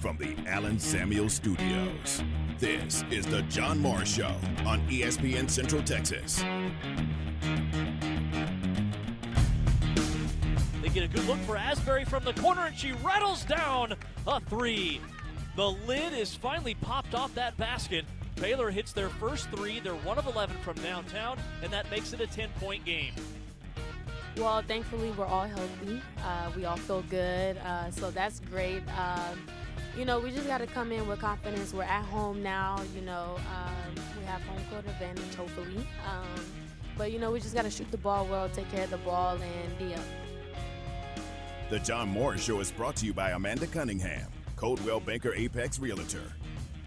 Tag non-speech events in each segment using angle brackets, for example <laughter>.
from the Allen Samuel Studios. This is the John Morris Show on ESPN Central Texas. They get a good look for Asbury from the corner, and she rattles down a three. The lid is finally popped off that basket. Baylor hits their first three. They're 1 of 11 from downtown, and that makes it a 10 point game. Well, thankfully, we're all healthy. Uh, we all feel good, uh, so that's great. Um, you know, we just got to come in with confidence. We're at home now. You know, um, we have home court advantage, hopefully. Um, but, you know, we just got to shoot the ball well, take care of the ball, and be up. The John Morris Show is brought to you by Amanda Cunningham, Coldwell Banker Apex Realtor,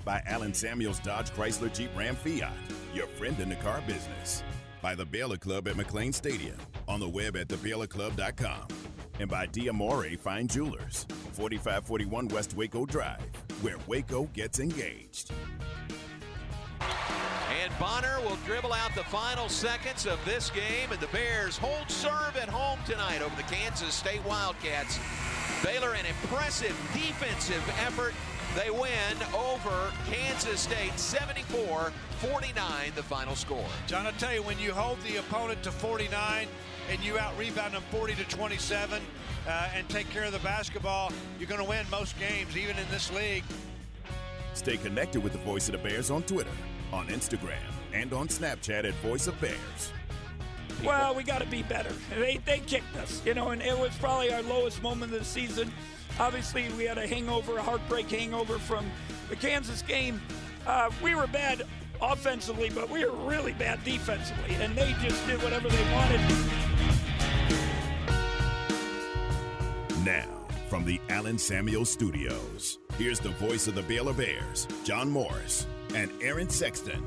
by Allen Samuels Dodge Chrysler Jeep Ram Fiat, your friend in the car business, by the Baylor Club at McLane Stadium, on the web at thebaylorclub.com, and by Diamore Fine Jewelers, 4541 West Waco Drive, where Waco gets engaged. And Bonner will dribble out the final seconds of this game, and the Bears hold serve at home tonight over the Kansas State Wildcats. Baylor, an impressive defensive effort. They win over Kansas State 74 49, the final score. John, I tell you, when you hold the opponent to 49 and you out rebound them 40 to 27 uh, and take care of the basketball, you're going to win most games, even in this league. Stay connected with the Voice of the Bears on Twitter, on Instagram, and on Snapchat at Voice of Bears. Well, we got to be better. They, they kicked us, you know, and it was probably our lowest moment of the season. Obviously, we had a hangover, a heartbreak hangover from the Kansas game. Uh, we were bad offensively, but we were really bad defensively, and they just did whatever they wanted. Now, from the Allen Samuel Studios, here's the voice of the Baylor Bears, John Morris, and Aaron Sexton.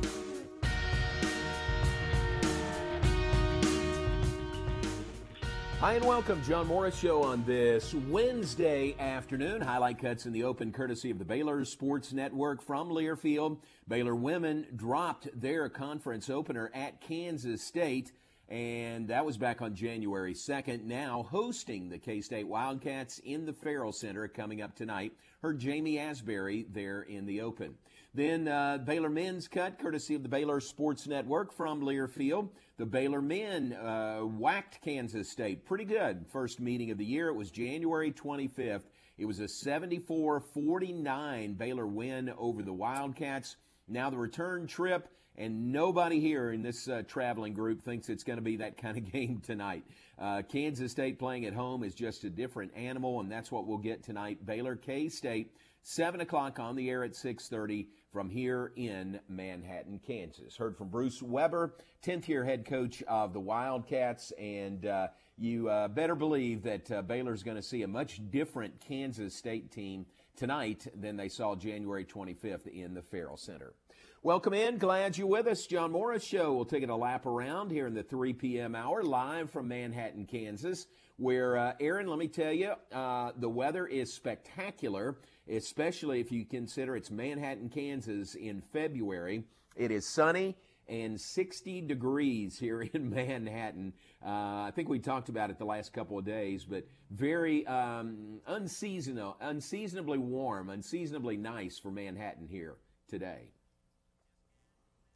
Hi and welcome, John Morris Show on this Wednesday afternoon. Highlight cuts in the open courtesy of the Baylor Sports Network from Learfield. Baylor women dropped their conference opener at Kansas State, and that was back on January 2nd. Now hosting the K State Wildcats in the Ferrell Center coming up tonight. Heard Jamie Asbury there in the open. Then uh, Baylor men's cut, courtesy of the Baylor Sports Network from Learfield. The Baylor men uh, whacked Kansas State pretty good. First meeting of the year. It was January 25th. It was a 74 49 Baylor win over the Wildcats. Now the return trip, and nobody here in this uh, traveling group thinks it's going to be that kind of <laughs> game tonight. Uh, Kansas State playing at home is just a different animal, and that's what we'll get tonight. Baylor K State, seven o'clock on the air at 6:30 from here in Manhattan, Kansas. Heard from Bruce Weber, 10th year head coach of the Wildcats, and uh, you uh, better believe that uh, Baylor's going to see a much different Kansas State team tonight than they saw January 25th in the Ferrell Center. Welcome in. Glad you're with us. John Morris Show. We'll take it a lap around here in the 3 p.m. hour, live from Manhattan, Kansas, where, uh, Aaron, let me tell you, uh, the weather is spectacular especially if you consider it's Manhattan, Kansas in February. It is sunny and 60 degrees here <laughs> in Manhattan. Uh, I think we talked about it the last couple of days, but very um, unseasonal, unseasonably warm, unseasonably nice for Manhattan here today.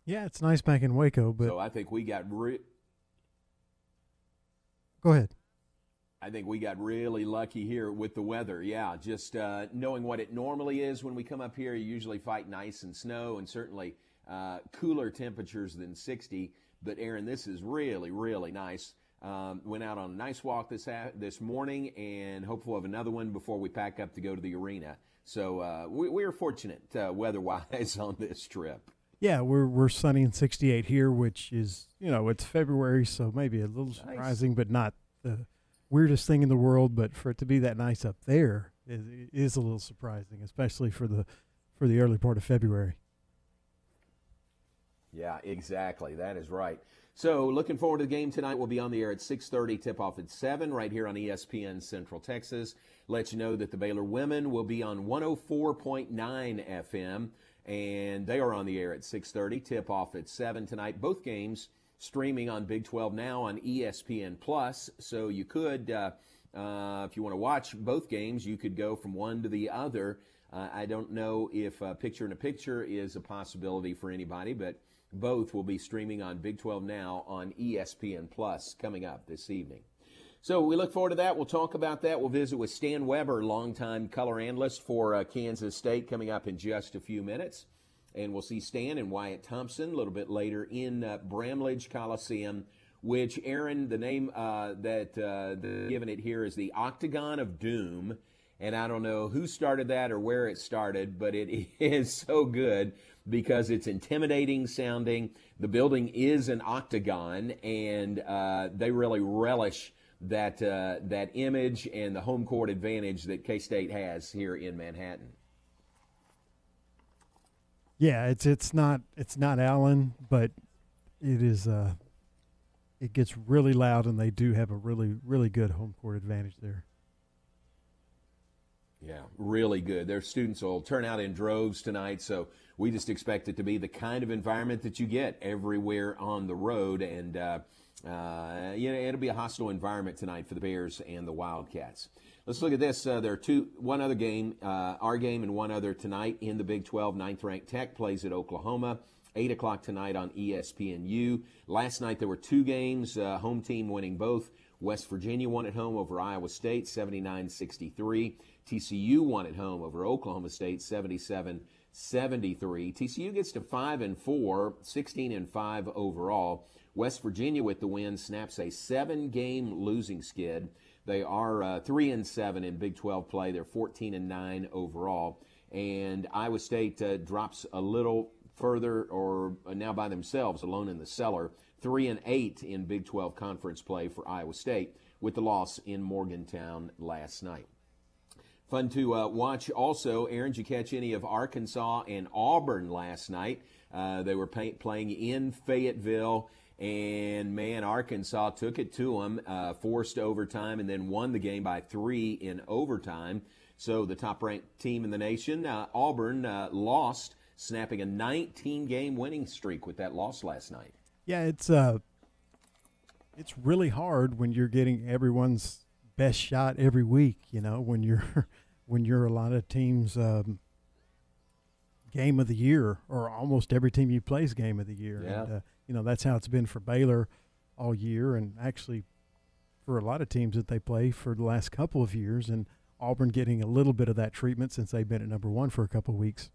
Yeah, it's nice back in Waco, but so I think we got. Re- Go ahead. I think we got really lucky here with the weather. Yeah, just uh, knowing what it normally is when we come up here, you usually fight ice and snow and certainly uh, cooler temperatures than 60. But Aaron, this is really, really nice. Um, went out on a nice walk this ha- this morning, and hopeful of another one before we pack up to go to the arena. So uh, we, we are fortunate uh, weather-wise <laughs> on this trip. Yeah, we're we're sunny and 68 here, which is you know it's February, so maybe a little surprising, but not the weirdest thing in the world, but for it to be that nice up there is, is a little surprising, especially for the for the early part of February. Yeah, exactly. That is right. So, looking forward to the game tonight. We'll be on the air at 6:30. Tip off at 7 right here on ESPN Central Texas. Let you know that the Baylor women will be on 104.9 FM and they are on the air at 6:30. Tip off at 7 tonight. Both games streaming on Big 12 now on ESPN Plus. So you could, uh, uh, if you want to watch both games, you could go from one to the other Uh, I don't know if picture in a picture is a possibility for anybody, but both will be streaming on Big 12 Now on ESPN Plus coming up this evening. So we look forward to that. We'll talk about that. We'll visit with Stan Weber, longtime color analyst for uh, Kansas State, coming up in just a few minutes. And we'll see Stan and Wyatt Thompson a little bit later in uh, Bramlage Coliseum, which, Aaron, the name uh, that uh, they're given it here is the Octagon of Doom. And I don't know who started that or where it started, but it <laughs> is so good because it's intimidating sounding. The building is an octagon, and uh, they really relish that uh, that image and the home court advantage that K State has here in Manhattan. Yeah, it's it's not it's not Allen, but it is. Uh, it gets really loud, and they do have a really really good home court advantage there. Yeah, really good. Their students will turn out in droves tonight, so we just expect it to be the kind of environment that you get everywhere on the road, and uh, uh, it'll be a hostile environment tonight for the Bears and the Wildcats. Let's look at this. Uh, there are two, one other game, uh, our game, and one other tonight in the Big 12. Ninth ranked Tech plays at Oklahoma. 8 o'clock tonight on ESPNU. Last night there were two games, uh, home team winning both. West Virginia won at home over Iowa State 79 63. TCU won at home over Oklahoma State 77 73. TCU gets to 5 and 4, 16 and 5 overall. West Virginia with the win snaps a seven game losing skid. They are uh, 3 and 7 in Big 12 play. They're 14 and 9 overall. And Iowa State uh, drops a little further or now by themselves alone in the cellar. 3 and 8 in Big 12 conference play for Iowa State with the loss in Morgantown last night. Fun to uh, watch also. Aaron, did you catch any of Arkansas and Auburn last night? Uh, they were pay- playing in Fayetteville. And man, Arkansas took it to them, uh, forced overtime, and then won the game by three in overtime. So the top ranked team in the nation, uh, Auburn, uh, lost, snapping a 19 game winning streak with that loss last night. Yeah, it's uh, it's really hard when you're getting everyone's best shot every week. You know, when you're <laughs> when you're a lot of teams. Um, game of the year, or almost every team you plays game of the year. Yeah. And, uh, you know that's how it's been for Baylor all year, and actually for a lot of teams that they play for the last couple of years. And Auburn getting a little bit of that treatment since they've been at number one for a couple of weeks.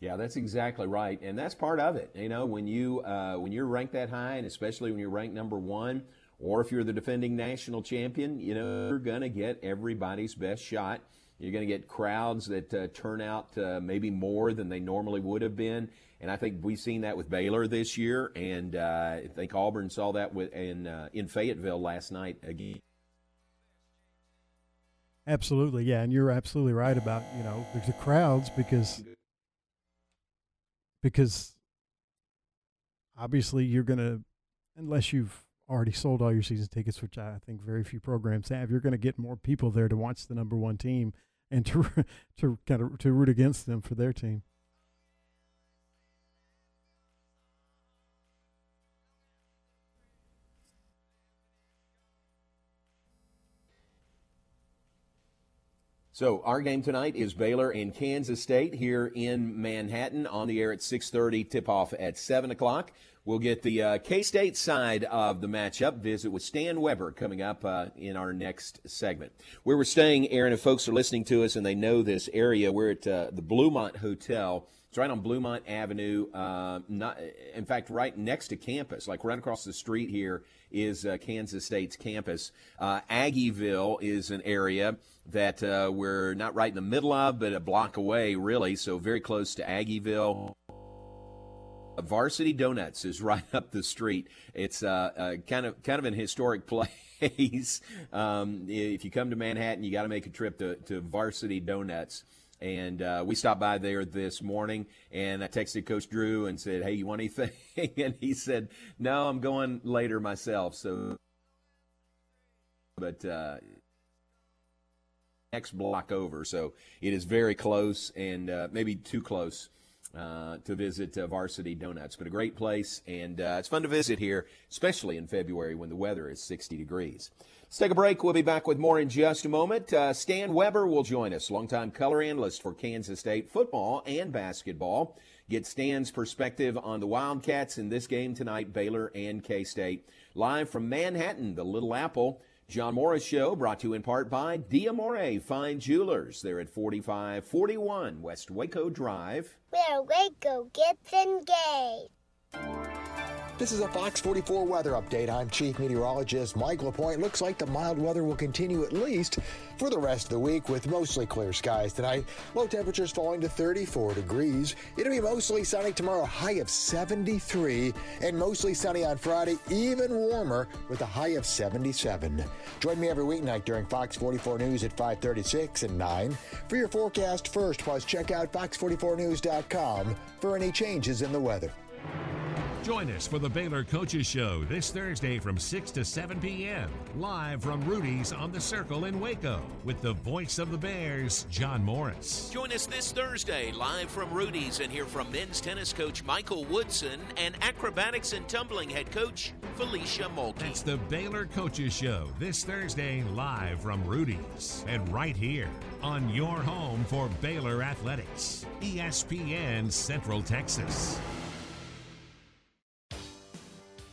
Yeah, that's exactly right, and that's part of it. You know, when you uh, when you're ranked that high, and especially when you're ranked number one, or if you're the defending national champion, you know you're gonna get everybody's best shot. You're going to get crowds that uh, turn out uh, maybe more than they normally would have been, and I think we've seen that with Baylor this year, and uh, I think Auburn saw that with, in uh, in Fayetteville last night again. Absolutely, yeah, and you're absolutely right about you know the, the crowds because because obviously you're going to unless you've already sold all your season tickets, which I think very few programs have, you're going to get more people there to watch the number one team and to <laughs> to kind of to root against them for their team. So our game tonight is Baylor and Kansas State here in Manhattan on the air at 6:30. Tip off at 7 o'clock. We'll get the uh, K-State side of the matchup. Visit with Stan Weber coming up uh, in our next segment. Where we're staying, Aaron, if folks are listening to us and they know this area, we're at uh, the Bluemont Hotel. It's right on Bluemont Avenue. Uh, not, in fact, right next to campus, like right across the street here is uh, Kansas State's campus. Uh, Aggieville is an area that we're not right in the middle of, but a block away, really. So very close to Aggieville. Varsity Donuts is <laughs> right up the street. It's uh, uh, kind of kind of an historic <laughs> place. um, if you come to Manhattan, you got to make a trip to, to Varsity Donuts. And uh, we stopped by there this morning, and I texted Coach Drew and said, "Hey, you want anything?" <laughs> and he said, "No, I'm going later myself." So, but uh, next block over, so it is very close, and uh, maybe too close uh, to visit uh, Varsity Donuts. But a great place, and uh, it's fun to visit here, especially in February when the weather is 60 degrees. Let's take a break. We'll be back with more in just a moment. Uh, Stan Weber will join us, longtime color analyst for Kansas State football and basketball. Get Stan's perspective on the Wildcats in this game tonight, Baylor and K State. Live from Manhattan, the Little Apple. John Morris Show brought to you in part by Diamore Fine Jewelers. They're at 4541 West Waco Drive. Where Waco gets engaged. This is a Fox 44 weather update. I'm Chief Meteorologist Mike LaPointe. Looks like the mild weather will continue at least for the rest of the week with mostly clear skies tonight. Low temperatures falling to 34 degrees. It'll be mostly sunny tomorrow, high of 73, and mostly sunny on Friday, even warmer with a high of 77. Join me every weeknight during Fox 44 News at 536 and 9 for your forecast first. Plus, check out fox44news.com for any changes in the weather. Join us for the Baylor Coaches Show this Thursday from 6 to 7 p.m. Live from Rudy's on the Circle in Waco with the voice of the Bears, John Morris. Join us this Thursday live from Rudy's and hear from men's tennis coach Michael Woodson and acrobatics and tumbling head coach Felicia Mulkey. It's the Baylor Coaches Show this Thursday live from Rudy's and right here on your home for Baylor Athletics, ESPN Central Texas.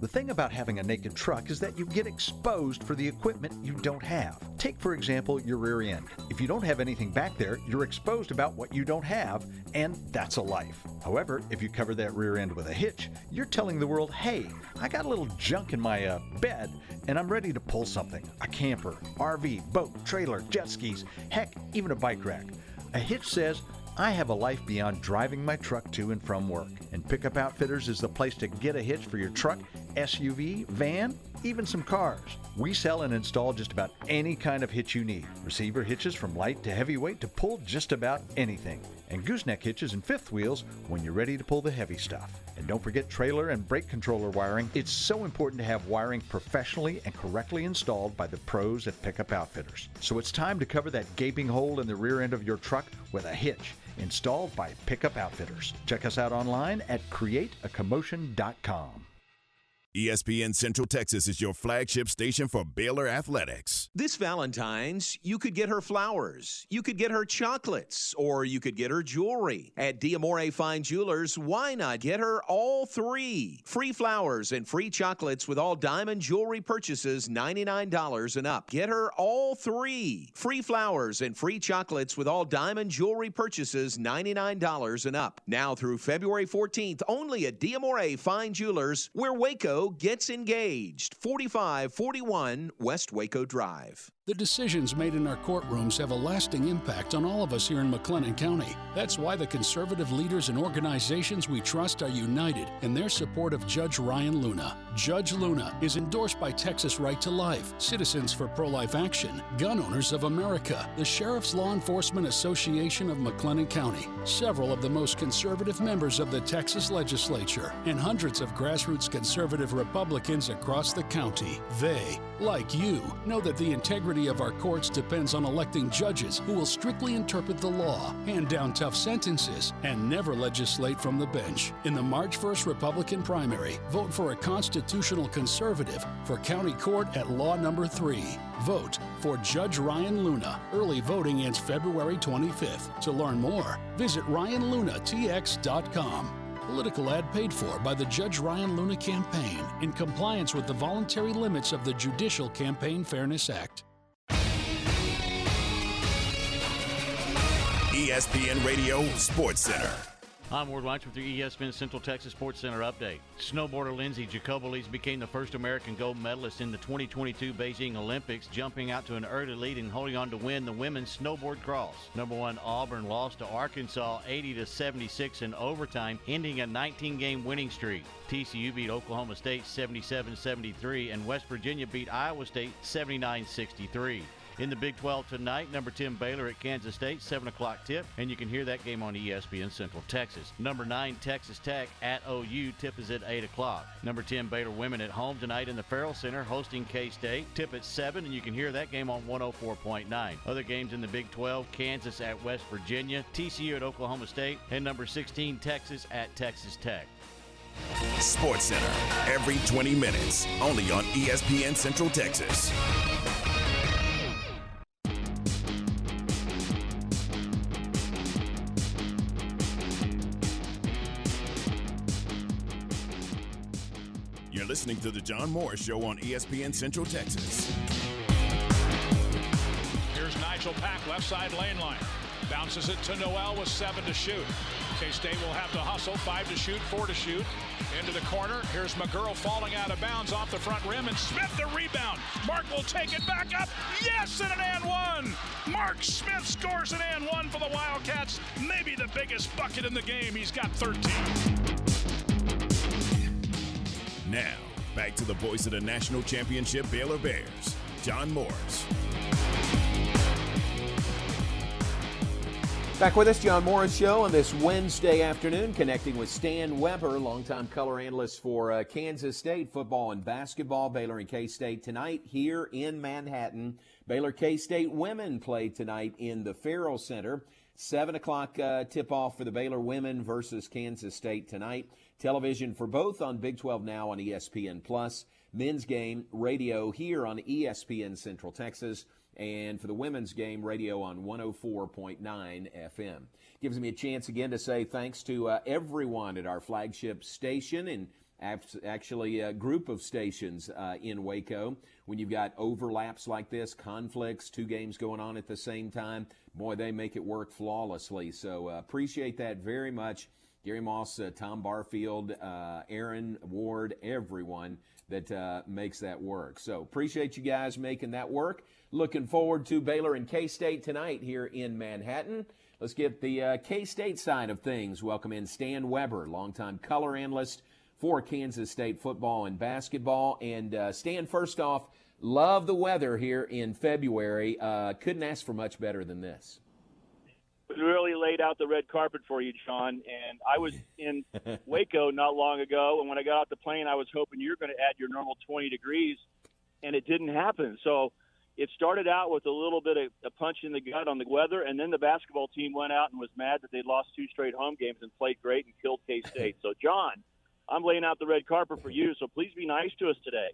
The thing about having a naked truck is that you get exposed for the equipment you don't have. Take, for example, your rear end. If you don't have anything back there, you're exposed about what you don't have, and that's a life. However, if you cover that rear end with a hitch, you're telling the world, hey, I got a little junk in my uh, bed, and I'm ready to pull something a camper, RV, boat, trailer, jet skis, heck, even a bike rack. A hitch says, I have a life beyond driving my truck to and from work, and Pickup Outfitters is the place to get a hitch for your truck, SUV, van, even some cars. We sell and install just about any kind of hitch you need. Receiver hitches from light to heavyweight to pull just about anything. And gooseneck hitches and fifth wheels when you're ready to pull the heavy stuff. And don't forget trailer and brake controller wiring. It's so important to have wiring professionally and correctly installed by the pros at Pickup Outfitters. So it's time to cover that gaping hole in the rear end of your truck with a hitch installed by Pickup Outfitters. Check us out online at createacommotion.com. ESPN Central Texas is your flagship station for Baylor Athletics. This Valentine's, you could get her flowers, you could get her chocolates, or you could get her jewelry. At Diamore Fine Jewelers, why not get her all three? Free flowers and free chocolates with all diamond jewelry purchases $99 and up. Get her all three. Free flowers and free chocolates with all diamond jewelry purchases $99 and up. Now through February 14th, only at Diamore Fine Jewelers, where Waco gets engaged. 4541 West Waco Drive. The decisions made in our courtrooms have a lasting impact on all of us here in McLennan County. That's why the conservative leaders and organizations we trust are united in their support of Judge Ryan Luna. Judge Luna is endorsed by Texas Right to Life, Citizens for Pro Life Action, Gun Owners of America, the Sheriff's Law Enforcement Association of McLennan County, several of the most conservative members of the Texas legislature, and hundreds of grassroots conservative Republicans across the county. They, like you, know that the integrity of our courts depends on electing judges who will strictly interpret the law, hand down tough sentences, and never legislate from the bench. In the March 1st Republican primary, vote for a constitutional conservative for county court at law number 3. Vote for Judge Ryan Luna. Early voting ends February 25th. To learn more, visit RyanLunaTX.com. Political ad paid for by the Judge Ryan Luna campaign in compliance with the voluntary limits of the Judicial Campaign Fairness Act. ESPN Radio Sports Center. I'm Ward Watch with your ESPN Central Texas Sports Center update. Snowboarder Lindsey Jacobellis became the first American gold medalist in the 2022 Beijing Olympics, jumping out to an early lead and holding on to win the women's snowboard cross. Number one Auburn lost to Arkansas 80 to 76 in overtime, ending a 19-game winning streak. TCU beat Oklahoma State 77-73, and West Virginia beat Iowa State 79-63. In the Big 12 tonight, number 10 Baylor at Kansas State, 7 o'clock tip, and you can hear that game on ESPN Central Texas. Number 9 Texas Tech at OU, tip is at 8 o'clock. Number 10 Baylor women at home tonight in the Ferrell Center hosting K-State, tip at 7, and you can hear that game on 104.9. Other games in the Big 12, Kansas at West Virginia, TCU at Oklahoma State, and number 16 Texas at Texas Tech. Sports Center, every 20 minutes, only on ESPN Central Texas. Listening to The John Moore Show on ESPN Central Texas. Here's Nigel Pack, left side lane line. Bounces it to Nowell with seven to shoot. K-State will have to hustle, five to shoot, four to shoot. Into the corner, here's McGurl falling out of bounds off the front rim, and Smith the rebound. Mark will take it back up. Yes, and an and one. Mark Smith scores an and one for the Wildcats. Maybe the biggest bucket in the game. He's got 13. Now, back to the voice of the national championship Baylor Bears, John Morris. Back with us, John Morris Show on this Wednesday afternoon, connecting with Stan Weber, longtime color analyst for uh, Kansas State football and basketball. Baylor and K State tonight here in Manhattan. Baylor K State women play tonight in the Ferrell Center. Seven o'clock uh, tip off for the Baylor women versus Kansas State tonight. Television for both on Big 12 Now on ESPN Plus. Men's game radio here on ESPN Central Texas and for the women's game, radio on 104.9 FM. Gives me a chance again to say thanks to uh, everyone at our flagship station and actually a group of stations uh, in Waco. When you've got overlaps like this, conflicts, two games going on at the same time, boy, they make it work flawlessly. So uh, appreciate that very much. Gary Moss, uh, Tom Barfield, uh, Aaron Ward, everyone that uh, makes that work. So appreciate you guys making that work. Looking forward to Baylor and K State tonight here in Manhattan. Let's get the uh, K State side of things. Welcome in Stan Weber, longtime color analyst for Kansas State football and basketball. And uh, Stan, first off, love the weather here in February. Uh, couldn't ask for much better than this really laid out the red carpet for you, John. And I was in <laughs> Waco not long ago, and when I got off the plane, I was hoping you're going to add your normal 20 degrees, and it didn't happen. So it started out with a little bit of a punch in the gut on the weather, and then the basketball team went out and was mad that they lost two straight home games and played great and killed K State. so, John, I'm laying out the red carpet for you, so please be nice to us today.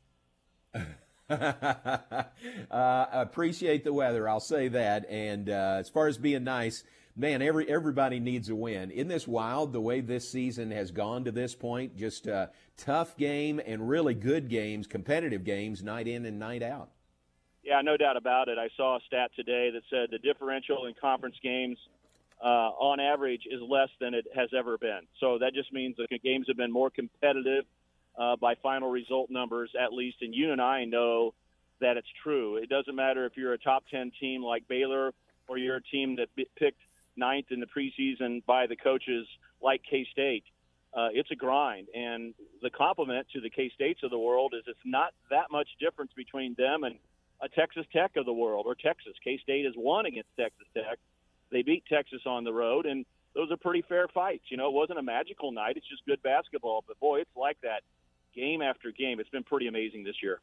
<laughs> uh, appreciate the weather. I'll say that. And uh, as far as being nice, man, every everybody needs a win. Isn't this wild the way this season has gone to this point? Just a tough game and really good games, competitive games, night in and night out. Yeah, no doubt about it. I saw a stat today that said the differential in conference games uh, on average is less than it has ever been. So that just means the games have been more competitive uh, by final result numbers, at least. And you and I know that it's true. It doesn't matter if you're a top 10 team like Baylor or you're a team that picked ninth in the preseason by the coaches like K State. Uh, it's a grind, and the compliment to the K States of the world is it's not that much difference between them and a Texas Tech of the world or Texas. K State has won against Texas Tech. They beat Texas on the road, and those are pretty fair fights. You know, it wasn't a magical night. It's just good basketball, but boy, it's like that game after game. It's been pretty amazing this year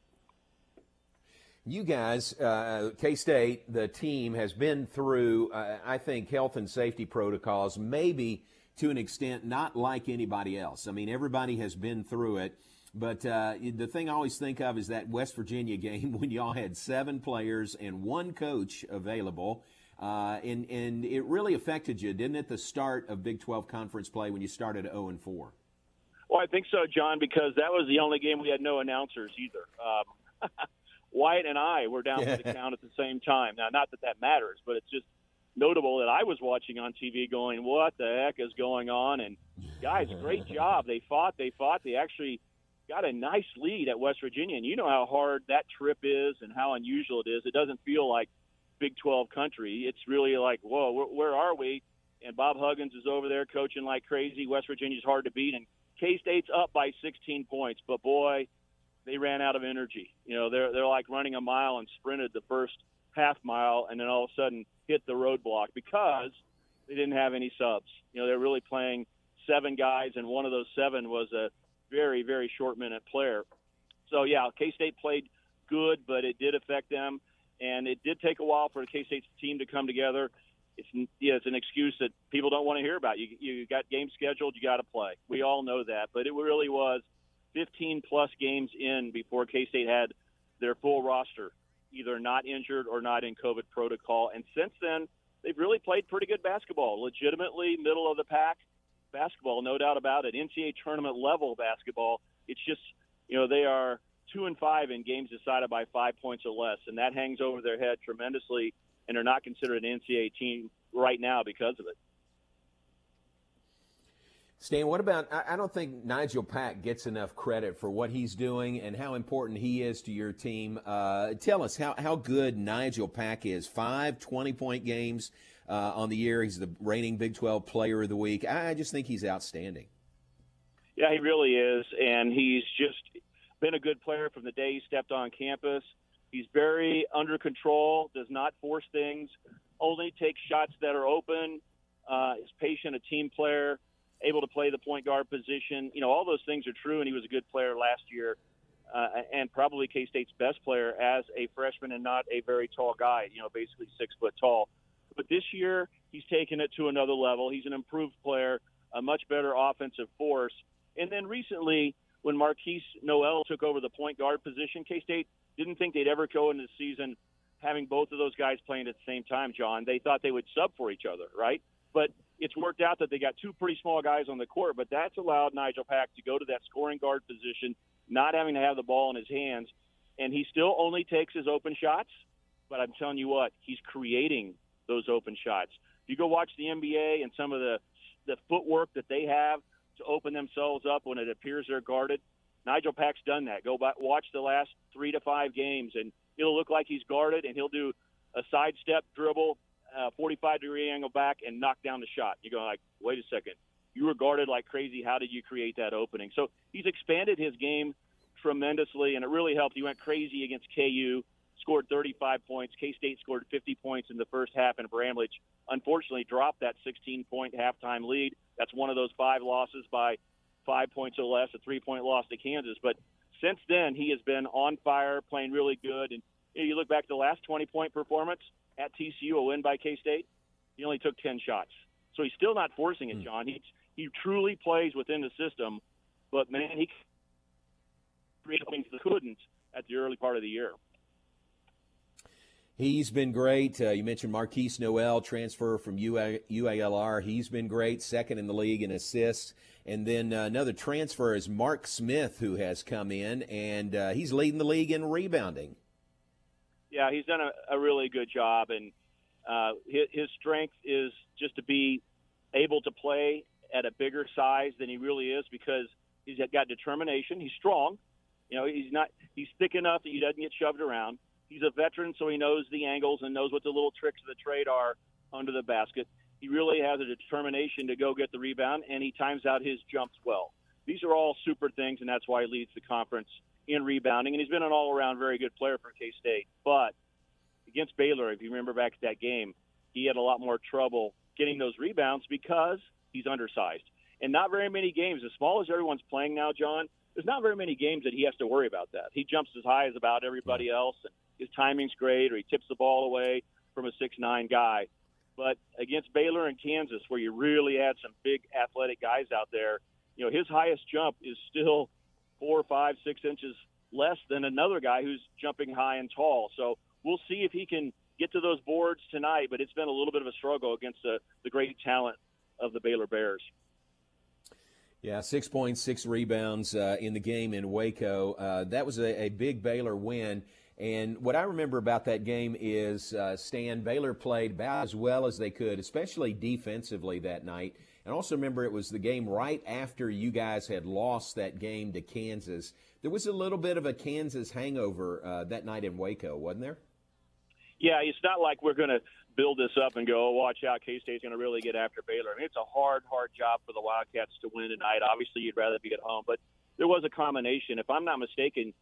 you guys, uh, K State, the team has been through, uh, I think, health and safety protocols, maybe to an extent not like anybody else. I mean, everybody has been through it. But uh, the thing I always think of is that West Virginia <laughs> game when y'all had seven players and one coach available. Uh, and, and it really affected you, didn't it, the start of Big 12 conference play when you started 0 and 4? Well, I think so, John, because that was the only game we had no announcers either. Um, <laughs> Wyatt and I were down for the count at the same time. Now, not that that matters, but it's just notable that I was watching on TV, going, "What the heck is going on?" And guys, great <laughs> job. They fought. They fought. They actually got a nice lead at West Virginia, and you know how hard that trip is and how unusual it is. It doesn't feel like Big 12 country. It's really like, whoa, where, where are we? And Bob Huggins is over there coaching like crazy. West Virginia's hard to beat, and K State's up by 16 points. But boy, they ran out of energy. You know, they're they're like running a mile and sprinted the first half mile, and then all of a sudden hit the roadblock because they didn't have any subs. You know, they're really playing seven guys, and one of those seven was a very very short minute player. So yeah, K State played good, but it did affect them, and it did take a while for the K State team to come together. It's yeah, it's an excuse that people don't want to hear about. You you got games scheduled, you got to play. We all know that, but it really was 15 plus games in before K State had their full roster, either not injured or not in COVID protocol. And since then, they've really played pretty good basketball, legitimately middle of the pack basketball, no doubt about it. NCAA tournament level basketball. It's just you know they are two and five in games decided by five points or less, and that hangs over their head tremendously, and are not considered an NCAA team right now because of it. Stan, what about? I don't think Nigel Pack gets enough credit for what he's doing and how important he is to your team. Uh, tell us how, how good Nigel Pack is. Five 20 point games uh, on the year. He's the reigning Big 12 player of the week. I just think he's outstanding. Yeah, he really is. And he's just been a good player from the day he stepped on campus. He's very under control, does not force things, only takes shots that are open, uh, is patient, a team player able to play the point guard position. You know, all those things are true, and he was a good player last year, uh, and probably K State's best player as a freshman and not a very tall guy. You know, basically six foot tall. But this year, he's taken it to another level. He's an improved player, a much better offensive force. And then recently, when Markquis Nowell took over the point guard position, K State didn't think they'd ever go into the season having both of those guys playing at the same time, John. They thought they would sub for each other, right? But it's worked out that they got two pretty small guys on the court, but that's allowed Nigel Pack to go to that scoring guard position, not having to have the ball in his hands. And he still only takes his open shots, but I'm telling you what, he's creating those open shots. If you go watch the NBA and some of the the footwork that they have to open themselves up when it appears they're guarded, Nigel Pack's done that. Go back, watch the last three to five games, and it'll look like he's guarded, and he'll do a sidestep dribble, uh, 45 degree angle back and knock down the shot. You go like, wait a second, you were guarded like crazy. How did you create that opening? So he's expanded his game tremendously, and it really helped. He went crazy against KU, scored 35 points. K State scored 50 points in the first half, and Bramlage unfortunately dropped that 16 point halftime lead. That's one of those five losses by five points or less, a three point loss to Kansas. But since then, he has been on fire, playing really good. And you look back to the last 20 point performance, at TCU, a win by K State, he only took 10 shots. So he's still not forcing it, hmm. John. He, he truly plays within the system, but man, he created things that couldn't at the early part of the year. He's been great. Uh, you mentioned Markquis Nowell, transfer from UA, UALR. He's been great, second in the league in assists. And then uh, another transfer is Mark Smith, who has come in, and uh, he's leading the league in rebounding yeah, he's done a, a really good job, and uh, his, his strength is just to be able to play at a bigger size than he really is because he's got determination. He's strong. You know, he's not he's thick enough that he doesn't get shoved around. He's a veteran, so he knows the angles and knows what the little tricks of the trade are under the basket. He really has a determination to go get the rebound, and he times out his jumps well. These are all super things, and that's why he leads the conference in rebounding, and he's been an all-around very good player for K State. But against Baylor, if you remember back to that game, he had a lot more trouble getting those rebounds because he's undersized. And not very many games, as small as everyone's playing now, John, there's not very many games that he has to worry about that. He jumps as high as about everybody else, and his timing's great, or he tips the ball away from a six-nine guy. But against Baylor and Kansas, where you really had some big athletic guys out there, you know, his highest jump is still four, five, six inches less than another guy who's jumping high and tall. So we'll see if he can get to those boards tonight, but it's been a little bit of a struggle against the, the great talent of the Baylor Bears. Yeah, 6.6 rebounds uh, in the game in Waco. Uh, that was a, a, big Baylor win. And what I remember about that game is uh, Stan Baylor played about as well as they could, especially defensively that night. And also remember it was the game right after you guys had lost that game to Kansas. There was a little bit of a Kansas hangover uh, that night in Waco, wasn't there? Yeah, it's not like we're going to build this up and go, oh, watch out, K State's going to really get after Baylor. I mean, it's a hard, hard job for the Wildcats to win tonight. Obviously, you'd rather be at home, but there was a combination. If I'm not mistaken,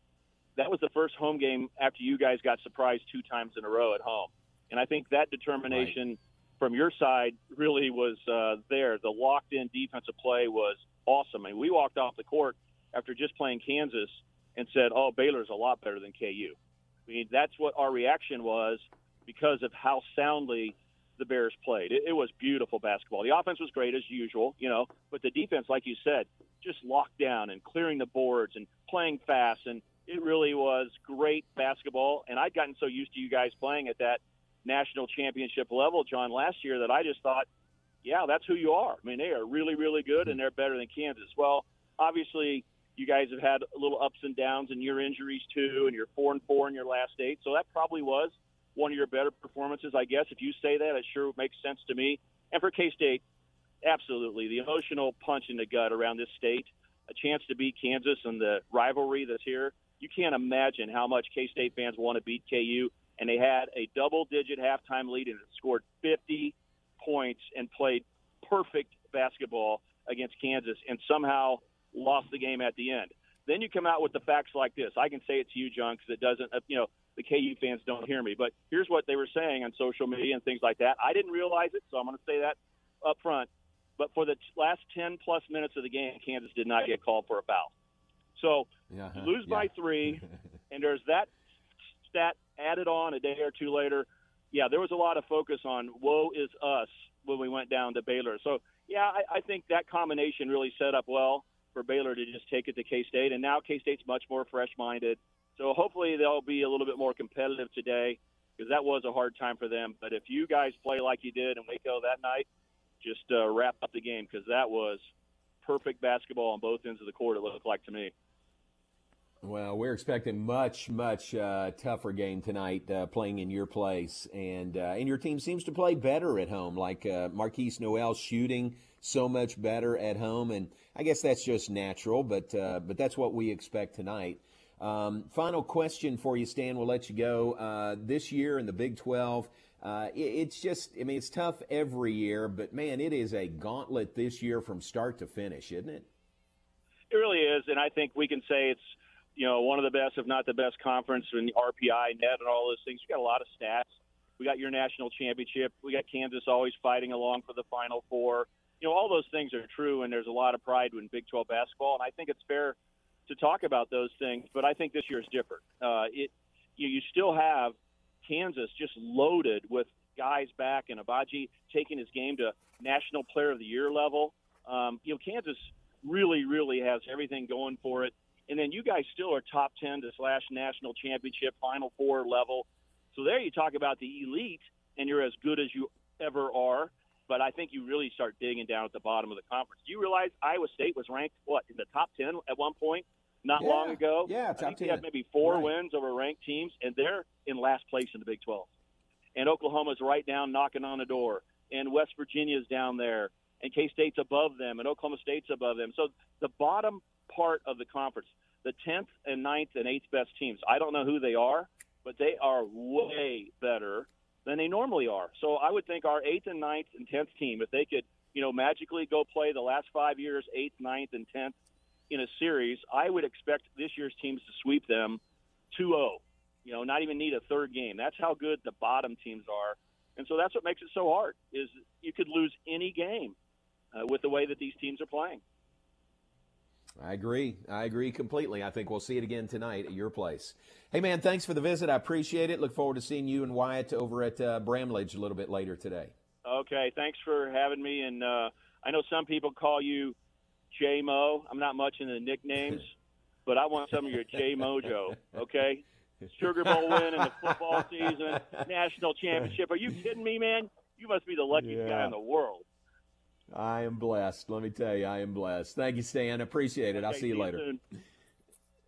that was the first home game after you guys got surprised two times in a row at home. And I think that determination right. From your side really was uh, there. The locked in defensive play was awesome. I mean, we walked off the court after just playing Kansas and said, oh, Baylor's a lot better than KU. I mean, that's what our reaction was because of how soundly the Bears played. It, it was beautiful basketball. The offense was great as usual, you know, but the defense, like you said, just locked down and clearing the boards and playing fast and – it really was great basketball. And I'd gotten so used to you guys playing at that national championship level, John, last year that I just thought, yeah, that's who you are. I mean, they are really, really good, and they're better than Kansas. Well, obviously, you guys have had a little ups and downs and your injuries too, and you're four and four in your last eight. So that probably was one of your better performances, I guess. If you say that, it sure makes sense to me. And for K State, absolutely, the emotional punch in the gut around this state, a chance to beat Kansas and the rivalry that's here you can't imagine how much K State fans want to beat KU. And they had a double digit halftime lead and scored 50 points and played perfect basketball against Kansas and somehow lost the game at the end. Then you come out with the facts like this. I can say it to you, John, because it doesn't, uh, you know, the KU fans don't hear me. But here's what they were saying on social media and things like that. I didn't realize it, so I'm going to say that up front. But for the last 10 plus minutes of the game, Kansas did not get called for a foul. So yeah, you lose yeah. by three, <laughs> and there's that stat added on a day or two later. Yeah, there was a lot of focus on woe is us when we went down to Baylor. So yeah, I, I think that combination really set up well for Baylor to just take it to K State, and now K State's much more fresh minded. So hopefully they'll be a little bit more competitive today because that was a hard time for them. But if you guys play like you did in Waco that night, just uh, wrap up the game because that was perfect basketball on both ends of the court. It looked like to me. Well, we're expecting much, much uh, tougher game tonight, uh, playing in your place, and uh, and your team seems to play better at home. Like uh, Markquis Nowell shooting so much better at home, and I guess that's just natural, but uh, but that's what we expect tonight. Um, final question for you, Stan. We'll let you go. Uh, this year in the Big 12, uh, it, it's just, I mean, it's tough every year, but man, it is a gauntlet this year from start to finish, isn't it? It really is, and I think we can say it's you know, one of the best, if not the best conference in the RPI, net, and all those things. We got a lot of stats. We got your national championship. We got Kansas always fighting along for the Final Four. You know, all those things are true, and there's a lot of pride in Big 12 basketball. And I think it's fair to talk about those things, but I think this year is different. Uh, it you, you still have Kansas just loaded with guys back, and Agbaji taking his game to National Player of the Year level. Um, you know, Kansas really, really has everything going for it and then you guys still are top 10 to slash national championship, Final Four level. So there you talk about the elite, and you're as good as you ever are. But I think you really start digging down at the bottom of the conference. Do you realize Iowa State was ranked what in the top 10 at one point? Not yeah. long ago. Yeah, top I think 10. They had maybe four right. wins over ranked teams, and they're in last place in the Big 12. And Oklahoma's right down knocking on the door, and West Virginia's down there, and K State's above them, and Oklahoma State's above them. So the bottom part of the conference the 10th and 9th and 8th best teams. I don't know who they are, but they are way better than they normally are. So I would think our 8th and 9th and 10th team, if they could, you know, magically go play the last five years, 8th, 9th, and 10th in a series, I would expect this year's teams to sweep them 2 0. You know, not even need a third game. That's how good the bottom teams are. And so that's what makes it so hard is you could lose any game uh, with the way that these teams are playing. I agree. I agree completely. I think we'll see it again tonight at your place. Hey, man, thanks for the visit. I appreciate it. Look forward to seeing you and Wyatt over at uh, Bramlage a little bit later today. Okay, thanks for having me. And uh, I know some people call you J Mo. I'm not much into nicknames, <laughs> but I want some of your J Mojo. Okay, Sugar Bowl <laughs> win in the football season, national championship. Are you kidding me, man? You must be the luckiest yeah. guy in the world. I am blessed. Let me tell you, I am blessed. Thank you, Stan. Appreciate it. Okay, I'll see you later. Soon.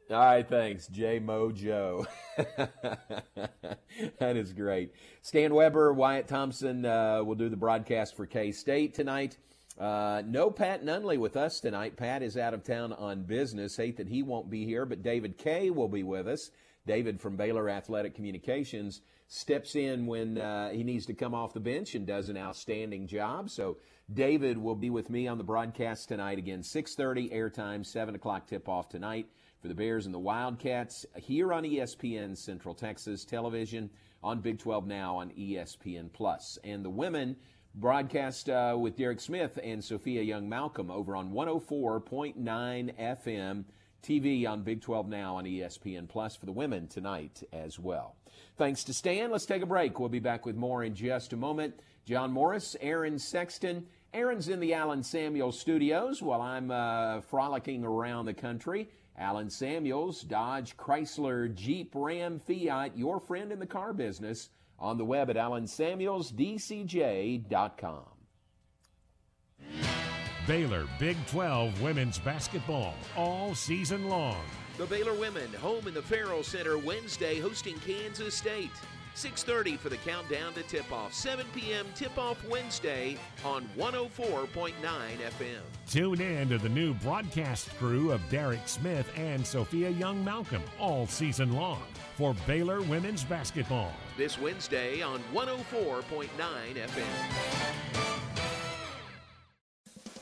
All right, thanks, J Mojo. <laughs> that is great. Stan Weber, Wyatt Thompson uh, will do the broadcast for K State tonight. Uh, no Pat Nunley with us tonight. Pat is out of town on business. Hate that he won't be here, but David Kay will be with us. David from Baylor Athletic Communications steps in when uh, he needs to come off the bench and does an outstanding job. So David will be with me on the broadcast tonight again, 6:30 airtime, 7 o'clock tip off tonight for the Bears and the Wildcats here on ESPN Central Texas Television on Big 12 Now on ESPN Plus, and the women broadcast uh, with Derek Smith and Sophia Young Malcolm over on 104.9 FM. TV on Big 12 Now on ESPN Plus for the women tonight as well. Thanks to Stan. Let's take a break. We'll be back with more in just a moment. John Morris, Aaron Sexton. Aaron's in the Allen Samuels studios while I'm uh, frolicking around the country. Allen Samuels, Dodge, Chrysler, Jeep, Ram, Fiat, your friend in the car business on the web at allensamuelsdcj.com. Baylor Big 12 women's basketball all season long. The Baylor women home in the Ferrell Center Wednesday hosting Kansas State. 6:30 for the countdown to tip-off. 7 p.m. tip-off Wednesday on 104.9 FM. Tune in to the new broadcast crew of Derek Smith and Sophia Young Malcolm all season long for Baylor women's basketball. This Wednesday on 104.9 FM.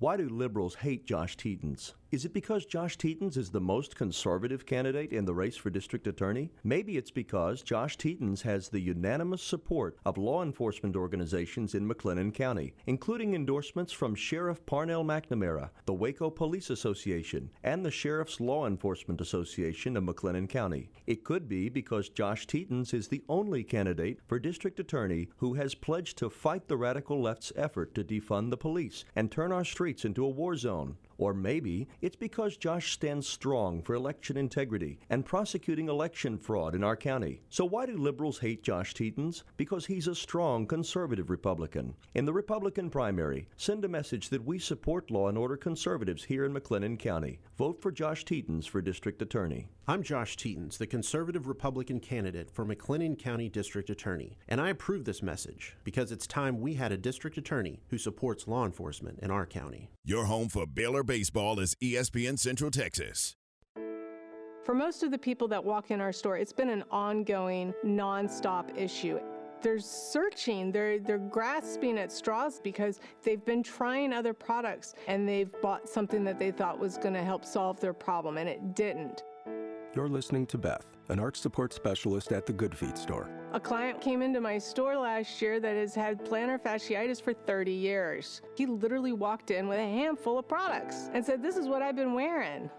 Why do liberals hate Josh Tetens? Is it because Josh Tetens is the most conservative candidate in the race for district attorney? Maybe it's because Josh Tetens has the unanimous support of law enforcement organizations in McLennan County, including endorsements from Sheriff Parnell McNamara, the Waco Police Association, and the Sheriff's Law Enforcement Association of McLennan County. It could be because Josh Tetens is the only candidate for district attorney who has pledged to fight the radical left's effort to defund the police and turn our streets into a war zone. Or maybe it's because Josh stands strong for election integrity and prosecuting election fraud in our county. So why do liberals hate Josh Tetens? Because he's a strong conservative Republican. In the Republican primary, send a message that we support law and order conservatives here in McLennan County. Vote for Josh Tetens for district attorney. I'm Josh Tetens, the conservative Republican candidate for McLennan County District Attorney, and I approve this message because it's time we had a district attorney who supports law enforcement in our county. Your home for Baylor baseball is ESPN Central Texas. For most of the people that walk in our store, it's been an ongoing, nonstop issue. They're searching, they're, they're grasping at straws because they've been trying other products and they've bought something that they thought was going to help solve their problem, and it didn't. You're listening to Beth, an arch support specialist at the Good Feet store. A client came into my store last year that has had plantar fasciitis for 30 years. He literally walked in with a handful of products and said, This is what I've been wearing.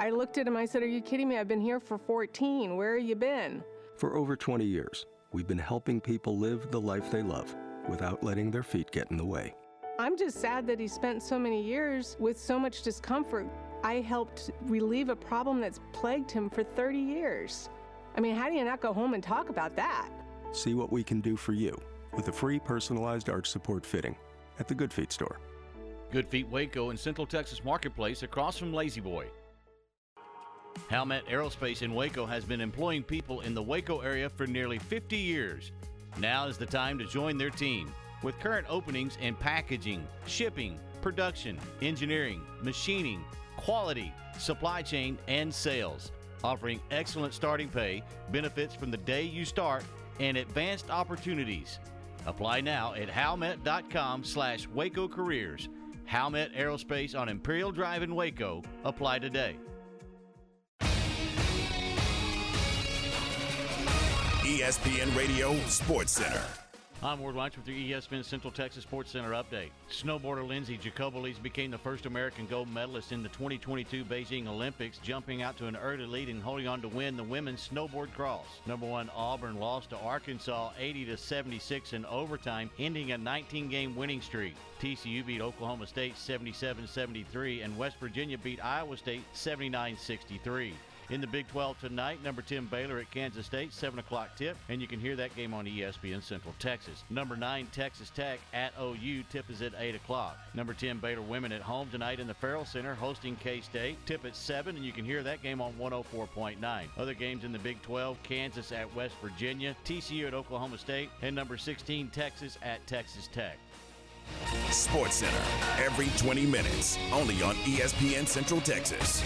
I looked at him, I said, Are you kidding me? I've been here for 14. Where have you been? For over 20 years, we've been helping people live the life they love without letting their feet get in the way. I'm just sad that he spent so many years with so much discomfort. I helped relieve a problem that's plagued him for 30 years. I mean, how do you not go home and talk about that? See what we can do for you with a free personalized arch support fitting at the Good Feet store. Good Feet Waco in Central Texas Marketplace across from Lazy Boy. Howmet Aerospace in Waco has been employing people in the Waco area for nearly 50 years. Now is the time to join their team. With current openings in packaging, shipping, production, engineering, machining, quality, supply chain, and sales, offering excellent starting pay, benefits from the day you start, and advanced opportunities. Apply now at howmet.com slash Waco Careers. Howmet Aerospace on Imperial Drive in Waco. Apply today. ESPN Radio Sports Center. I'm Ward Lunch with your ESPN Central Texas Sports Center update. Snowboarder Lindsey Jacobellis became the first American gold medalist in the 2022 Beijing Olympics, jumping out to an early lead and holding on to win the women's snowboard cross. Number one Auburn lost to Arkansas 80 to 76 in overtime, ending a 19-game winning streak. TCU beat Oklahoma State 77-73, and West Virginia beat Iowa State 79-63. In the Big 12 tonight, number 10 Baylor at Kansas State, 7 o'clock tip, and you can hear that game on ESPN Central Texas. Number 9 Texas Tech at OU, tip is at 8 o'clock. Number 10 Baylor women at home tonight in the Ferrell Center, hosting K-State, tip at 7, and you can hear that game on 104.9. Other games in the Big 12, Kansas at West Virginia, TCU at Oklahoma State, and number 16 Texas at Texas Tech. Sports Center, every 20 minutes, only on ESPN Central Texas.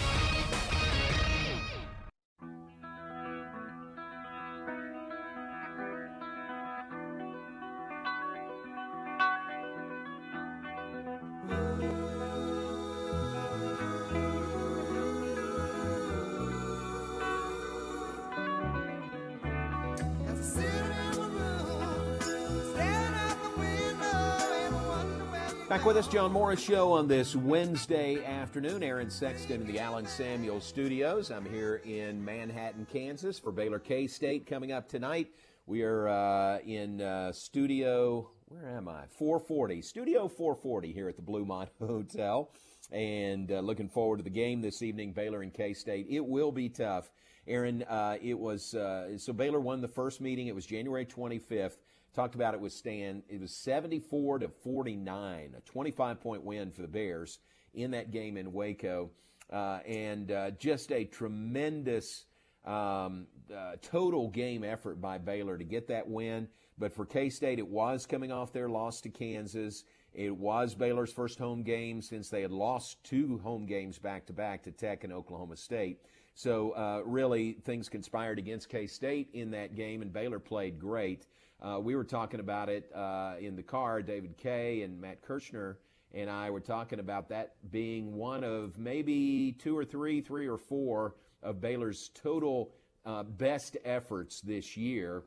With us, John Morris Show on this Wednesday afternoon. Aaron Sexton in the Allen Samuel Studios. I'm here in Manhattan, Kansas for Baylor K State coming up tonight. We are uh, in uh, studio, where am I? 440, Studio 440 here at the Bluemont <laughs> Hotel. And uh, looking forward to the game this evening, Baylor and K State. It will be tough. Aaron, uh, it was, uh, so Baylor won the first meeting. It was January 25th talked about it with Stan. It was 74 to 49, a 25 point win for the Bears in that game in Waco, uh, and uh, just a tremendous um, uh, total game effort by Baylor to get that win. But for K State, it was coming off their loss to Kansas. It was Baylor's first home game since they had lost two home games back to back to Tech and Oklahoma State. So, uh, really, things conspired against K State in that game, and Baylor played great. Uh, we were talking about it uh, in the car. David Kay and Matt Kirschner and I were talking about that being one of maybe two or three, three or four of Baylor's total uh, best efforts this year.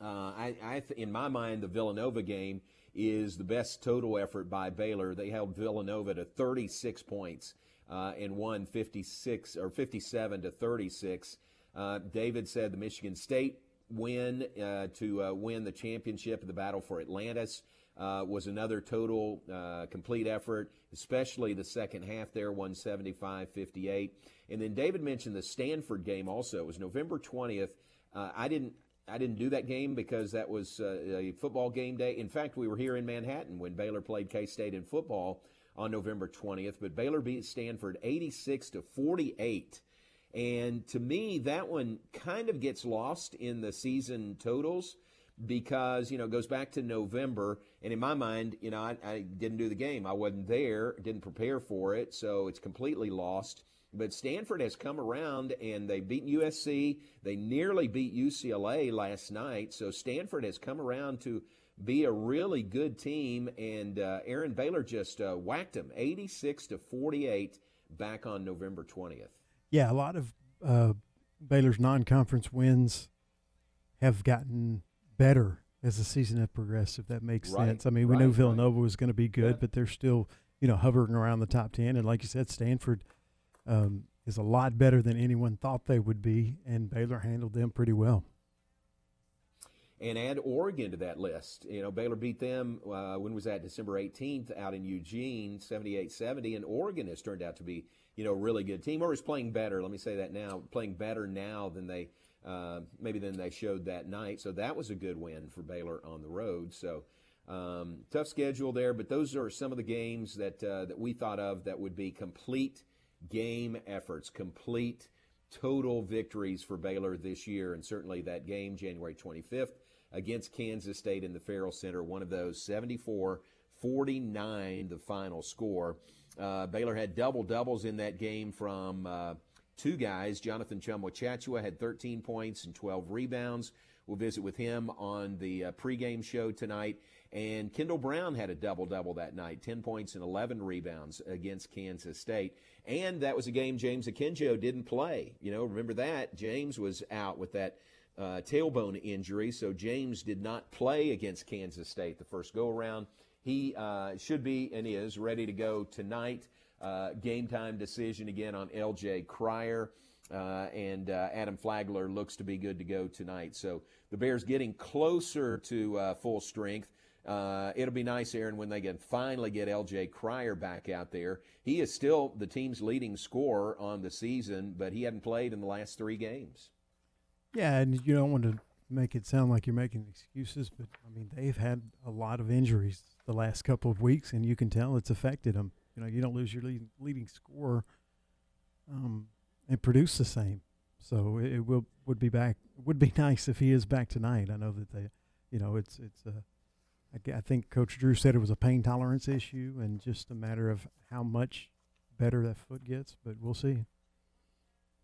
Uh, I, I th- in my mind, the Villanova game is the best total effort by Baylor. They held Villanova to 36 points uh, and won 56 or 57 to 36. Uh, David said the Michigan State win uh, to uh, win the championship the battle for Atlantis uh, was another total uh, complete effort, especially the second half there, 175 58. And then David mentioned the Stanford game also. It was November 20th. Uh, I didn't. I didn't do that game because that was uh, a football game day. In fact, we were here in Manhattan when Baylor played K State in football on November 20th. But Baylor beat Stanford 86 to 48 and to me, that one kind of gets lost in the season totals because, you know, it goes back to November. And in my mind, you know, I, I didn't do the game. I wasn't there, didn't prepare for it. So it's completely lost. But Stanford has come around and they've beaten USC. They nearly beat UCLA last night. So Stanford has come around to be a really good team. And uh, Aaron Baylor just uh, whacked them 86 to 48 back on November 20th yeah, a lot of uh, Baylor's non-conference wins have gotten better as the season has progressed. If that makes right, sense. I mean, we knew Villanova right. was going to be good, yeah. but they're still, you know, hovering around the top ten. And like you said, Stanford um, is a lot better than anyone thought they would be, and Baylor handled them pretty well. And add Oregon to that list. You know, Baylor beat them, uh, when was that? December 18th out in Eugene, 78 70. And Oregon has turned out to be you know, really good team, or is playing better. Let me say that now, playing better now than they uh, maybe than they showed that night. So that was a good win for Baylor on the road. So um, tough schedule there, but those are some of the games that uh, that we thought of that would be complete game efforts, complete total victories for Baylor this year, and certainly that game January 25th against Kansas State in the Ferrell Center, one of those 74 49, the final score. Uh, Baylor had double doubles in that game from uh, two guys. Jonathan Tchamwa Tchatchoua had 13 points and 12 rebounds. We'll visit with him on the uh, pregame show tonight. And Kendall Brown had a double double that night 10 points and 11 rebounds against Kansas State. And that was a game James Akinjo didn't play. You know, remember that? James was out with that uh, tailbone injury, so James did not play against Kansas State the first go around. He uh, should be and is ready to go tonight. Uh, game time decision again on LJ Cryer. Uh, and uh, Adam Flagler looks to be good to go tonight. So the Bears getting closer to uh, full strength. Uh, it'll be nice, Aaron, when they can finally get LJ Cryer back out there. He is still the team's leading scorer on the season, but he hadn't played in the last three games. Yeah, and you don't want to make it sound like you're making excuses, but I mean they've had a lot of injuries the last couple of weeks, and you can tell it's affected them. You know, you don't lose your leading, leading scorer um, and produce the same. So it, it, will would be back. It Would be <laughs> nice if he is back tonight. I know that they, you know, it's it's a. I, I think Coach Drew said it was a pain tolerance issue and just a matter of how much better that foot gets. But we'll see.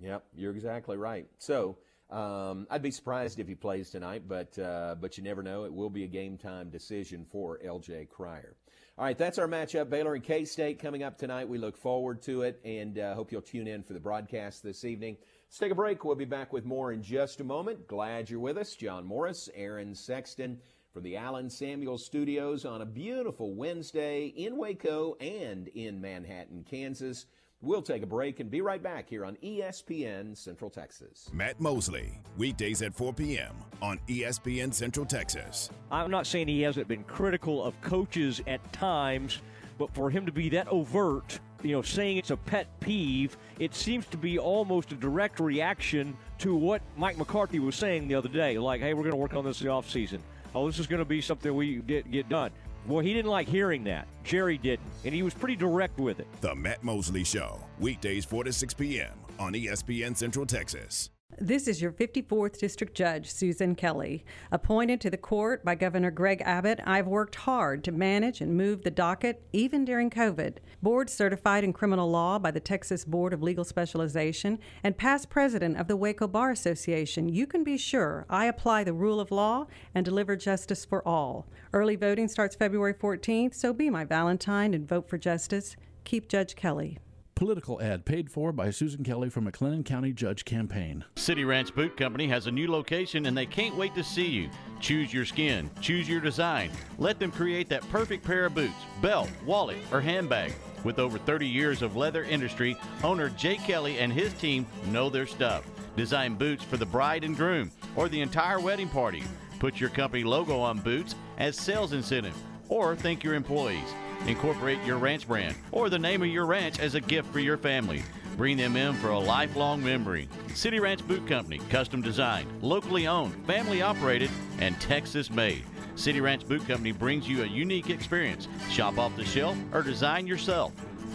Yep, you're exactly right. So um, I'd be surprised if he plays tonight, but uh, but you never know. It will be a game time decision for L.J. Cryer. All right, that's our matchup. Baylor and K State coming up tonight. We look forward to it, and uh, hope you'll tune in for the broadcast this evening. Let's take a break. We'll be back with more in just a moment. Glad you're with us, John Morris, Aaron Sexton from the Allen Samuel Studios on a beautiful Wednesday in Waco and in Manhattan, Kansas. We'll take a break and be right back here on ESPN Central Texas. Matt Mosley, weekdays at 4 p.m. on ESPN Central Texas. I'm not saying he hasn't been critical of coaches at times, but for him to be that overt, you know, saying it's a pet peeve, it seems to be almost a direct reaction to what Mike McCarthy was saying the other day. Like, hey, we're going to work on this in the offseason. Oh, this is going to be something we get, get done. Well, he didn't like hearing that. Jerry didn't, and he was pretty direct with it. The Matt Mosley Show, weekdays 4 to 6 p.m. on ESPN Central Texas. This is your 54th District Judge, Susan Kelly. Appointed to the court by Governor Greg Abbott, I've worked hard to manage and move the docket, even during COVID. Board certified in criminal law by the Texas Board of Legal Specialization and past president of the Waco Bar Association, you can be sure I apply the rule of law and deliver justice for all. Early voting starts February 14th, so be my Valentine and vote for justice. Keep Judge Kelly. Political ad paid for by Susan Kelly from McLennan County Judge Campaign. City Ranch Boot Company has a new location and they can't wait to see you. Choose your skin, choose your design. Let them create that perfect pair of boots, belt, wallet, or handbag. With over 30 years of leather industry, owner Jay Kelly and his team know their stuff. Design boots for the bride and groom or the entire wedding party. Put your company logo on boots as sales incentive or thank your employees. Incorporate your ranch brand or the name of your ranch as a gift for your family. Bring them in for a lifelong memory. City Ranch Boot Company, custom designed, locally owned, family operated, and Texas made. City Ranch Boot Company brings you a unique experience. Shop off the shelf or design yourself.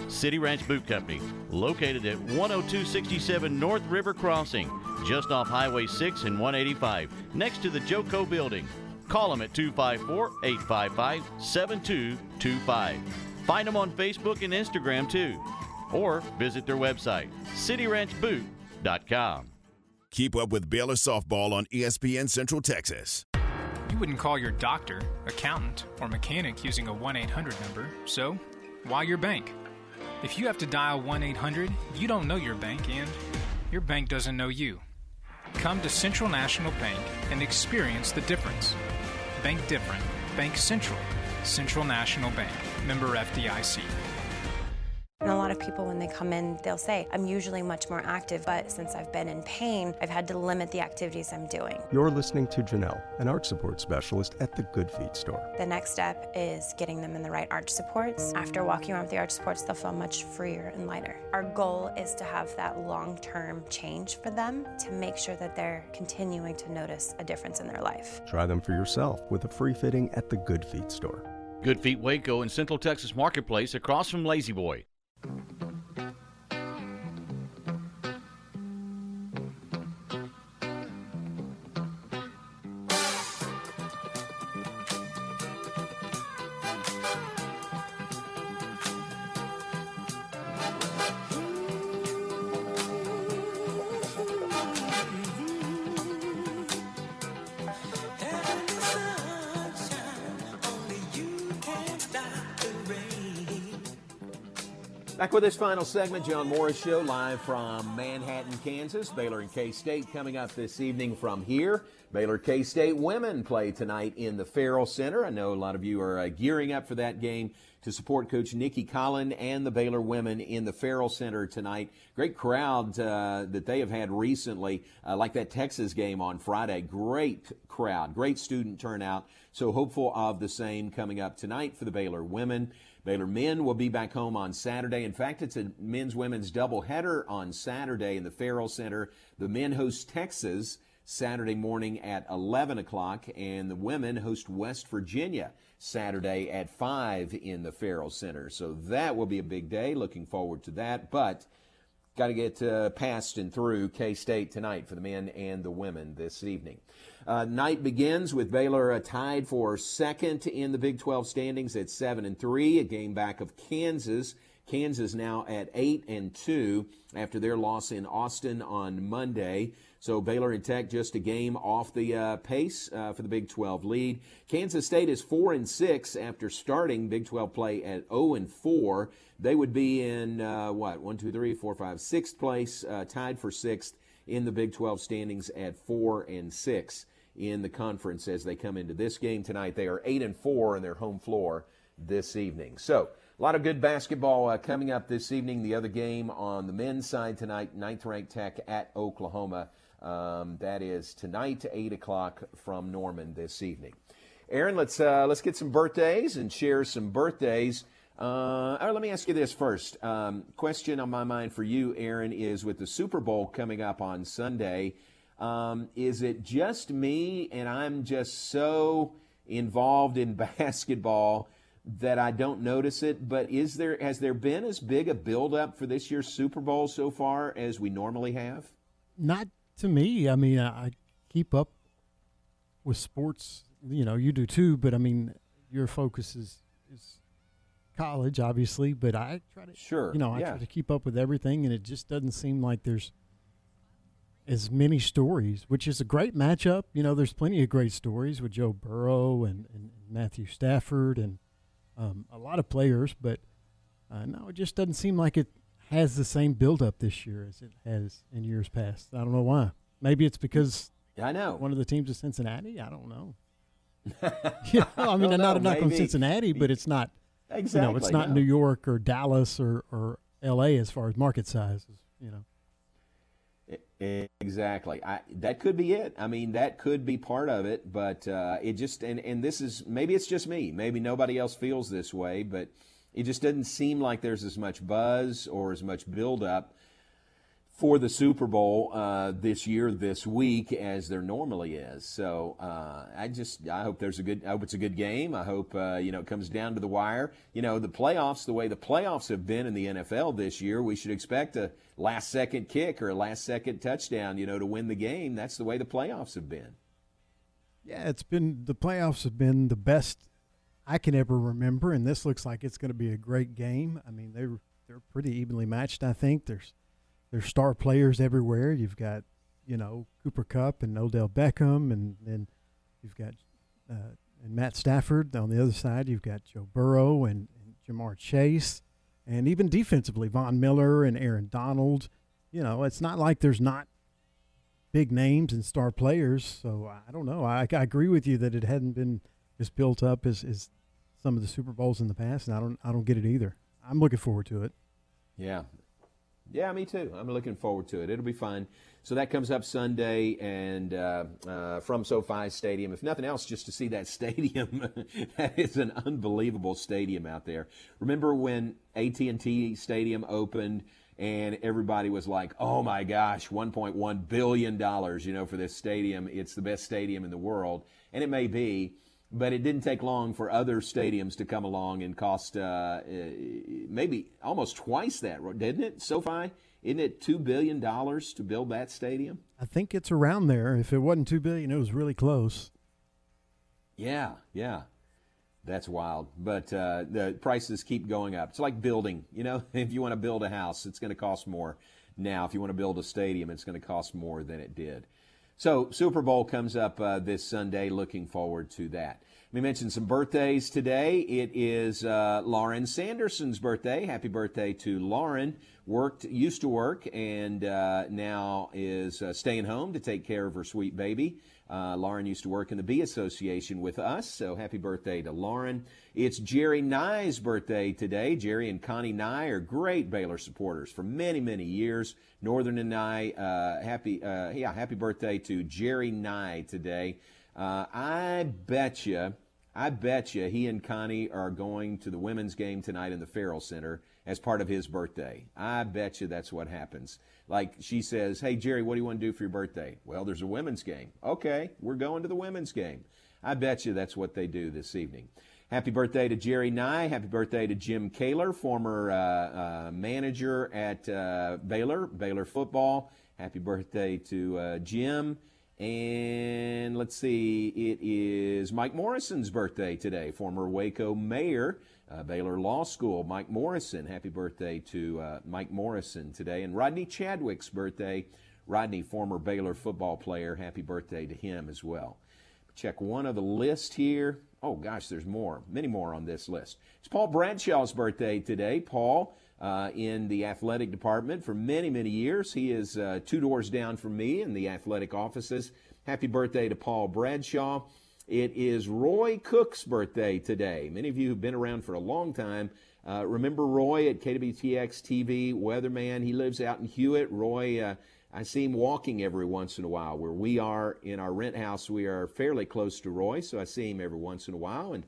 City Ranch Boot Company, located at 10267 North River Crossing, just off Highway 6 and 185, next to the Joco Building. Call them at 254 855 7225. Find them on Facebook and Instagram too. Or visit their website, cityranchboot.com. Keep up with Baylor softball on ESPN Central Texas. You wouldn't call your doctor, accountant, or mechanic using a 1 800 number, so why your bank? If you have to dial 1 800, you don't know your bank and your bank doesn't know you. Come to Central National Bank and experience the difference. Bank different. Bank Central. Central National Bank. Member FDIC. And a lot of people, when they come in, they'll say, I'm usually much more active, but since I've been in pain, I've had to limit the activities I'm doing. You're listening to Janelle, an arch support specialist at the Good Feet store. The next step is getting them in the right arch supports. After walking around with the arch supports, they'll feel much freer and lighter. Our goal is to have that long term change for them to make sure that they're continuing to notice a difference in their life. Try them for yourself with a free fitting at the Good Feet store. Good Feet Waco in Central Texas Marketplace across from La-Z-Boy. Thank you. Back with this final segment, John Morris Show, live from Manhattan, Kansas. Baylor and K State coming up this evening from here. Baylor K State women play tonight in the Ferrell Center. I know a lot of you are uh, gearing up for that game to support Coach Nicki Collen and the Baylor women in the Ferrell Center tonight. Great crowd uh, that they have had recently, uh, like that Texas game on Friday. Great crowd, great student turnout. So hopeful of the same coming up tonight for the Baylor women. Baylor men will be back home on Saturday. In fact, it's a men's women's doubleheader on Saturday in the Ferrell Center. The men host Texas Saturday morning at 11 o'clock, and the women host West Virginia Saturday at 5 in the Ferrell Center. So that will be a big day. Looking forward to that. But got to get uh, past and through K State tonight for the men and the women this evening. Uh, night begins with Baylor uh, tied for second in the Big 12 standings at seven and three, a game back of Kansas. Kansas now at eight and two after their loss in Austin on Monday. So Baylor and Tech just a game off the uh, pace uh, for the Big 12 lead. Kansas State is four and six after starting Big 12 play at 0 and four. They would be in uh, what one, two, three, four, five, sixth place, uh, tied for sixth in the Big 12 standings at four and six in the conference as they come into this game tonight. They are eight and four in their home floor this evening. So. A lot of good basketball uh, coming up this evening. The other game on the men's side tonight, ninth ranked Tech at Oklahoma. Um, that is tonight, 8 o'clock from Norman this evening. Aaron, let's, uh, let's get some birthdays and share some birthdays. Uh, right, let me ask you this first. Um, question on my mind for you, Aaron, is with the Super Bowl coming up on Sunday, um, is it just me and I'm just so involved in <laughs> basketball that I don't notice it? But is there has there been as big a buildup for this year's Super Bowl so far as we normally have? Not to me. I mean, I keep up with sports. You know, you do too. But I mean, your focus is is college, obviously. But I try to sure. You know, I yeah. try to keep up with everything, and it just doesn't seem like there's as many stories, which is a great matchup. You know, there's plenty of great stories with Joe Burrow and, and Matthew Stafford and um, a lot of players, but uh, no, it just doesn't seem like it has the same buildup this year as it has in years past. I don't know why. Maybe it's because I know one of the teams is Cincinnati. I don't know. <laughs> <laughs> you know, I mean, I am not a knock on Cincinnati, but it's not. Exactly. You know, it's not no. New York or Dallas or, or L.A. as far as market size. You know. Exactly. I, that could be it. I mean, that could be part of it, but uh, it just and and this is maybe it's just me. Maybe nobody else feels this way, but it just doesn't seem like there's as much buzz or as much buildup for the Super Bowl uh, this year, this week, as there normally is. So uh, I just I hope there's a good. I hope it's a good game. I hope uh, you know it comes down to the wire. You know the playoffs, the way the playoffs have been in the NFL this year, we should expect a last second kick or a last second touchdown. You know to win the game. That's the way the playoffs have been. Yeah, it's been the playoffs have been the best I can ever remember, and this looks like it's going to be a great game. I mean, they're they're pretty evenly matched. I think there's there's star players everywhere. You've got you know Cooper Kupp and Odell Beckham, and then you've got uh, and Matt Stafford on the other side. You've got Joe Burrow and, and Ja'Marr Chase, and even defensively Von Miller and Aaron Donald. You know, it's not like there's not big names and star players. So I don't know. I, I agree with you that it hadn't been as built up as, as some of the Super Bowls in the past, and I don't I don't get it either. I'm looking forward to it. Yeah, yeah, me too. I'm looking forward to it. It'll be fun. So that comes up Sunday, and uh, uh, from SoFi Stadium. If nothing else, just to see that <laughs> stadium. that is an unbelievable stadium out there. Remember when AT&T Stadium opened? and everybody was like, "Oh my gosh, 1.1 billion dollars, you know, for this stadium. It's the best stadium in the world." And it may be, but it didn't take long for other stadiums to come along and cost uh, maybe almost twice that, didn't it? SoFi, isn't it two billion dollars to build that stadium? I think it's around there. If it wasn't two billion, it was really close. Yeah, yeah. That's wild. But uh, the prices keep going up. It's like building. You know, <laughs> if you want to build a house, it's going to cost more now. If you want to build a stadium, it's going to cost more than it did. So Super Bowl comes up uh, this Sunday. Looking forward to that. Me mentioned some birthdays today. It is uh, Lauren Sanderson's birthday. Happy birthday to Lauren. Worked, used to work, and uh, now is uh, staying home to take care of her sweet baby. Uh, Lauren used to work in the B Association with us, so happy birthday to Lauren. It's Jerry Nye's birthday today. Jerry and Connie Nye are great Baylor supporters for many, many years. Northern and Nye, uh, happy, uh, yeah, happy birthday to Jerry Nye today. Uh, I bet you, I bet you he and Connie are going to the women's game tonight in the Ferrell Center as part of his birthday. I bet you that's what happens. Like she says, Hey, Jerry, what do you want to do for your birthday? Well, there's a women's game. Okay, we're going to the women's game. I bet you that's what they do this evening. Happy birthday to Jerry Nye. Happy birthday to Jim Kaler, former uh, uh, manager at uh, Baylor, Baylor football. Happy birthday to uh, Jim. And let's see, it is Mike Morrison's birthday today, former Waco mayor, uh, Baylor Law School. Mike Morrison, happy birthday to uh, Mike Morrison today. And Rodney Chadwick's birthday. Rodney, former Baylor football player, happy birthday to him as well. Check one of the list here. Oh gosh, there's more, many more on this list. It's Paul Bradshaw's birthday today. Paul, uh, in the athletic department for many, many years. He is uh, two doors down from me in the athletic offices. Happy birthday to Paul Bradshaw. It is Roy Cook's birthday today. Many of you who've been around for a long time uh, remember Roy at KWTX TV, weatherman. He lives out in Hewitt. Roy, uh, I see him walking every once in a while. Where we are in our rent house, we are fairly close to Roy, so I see him every once in a while. And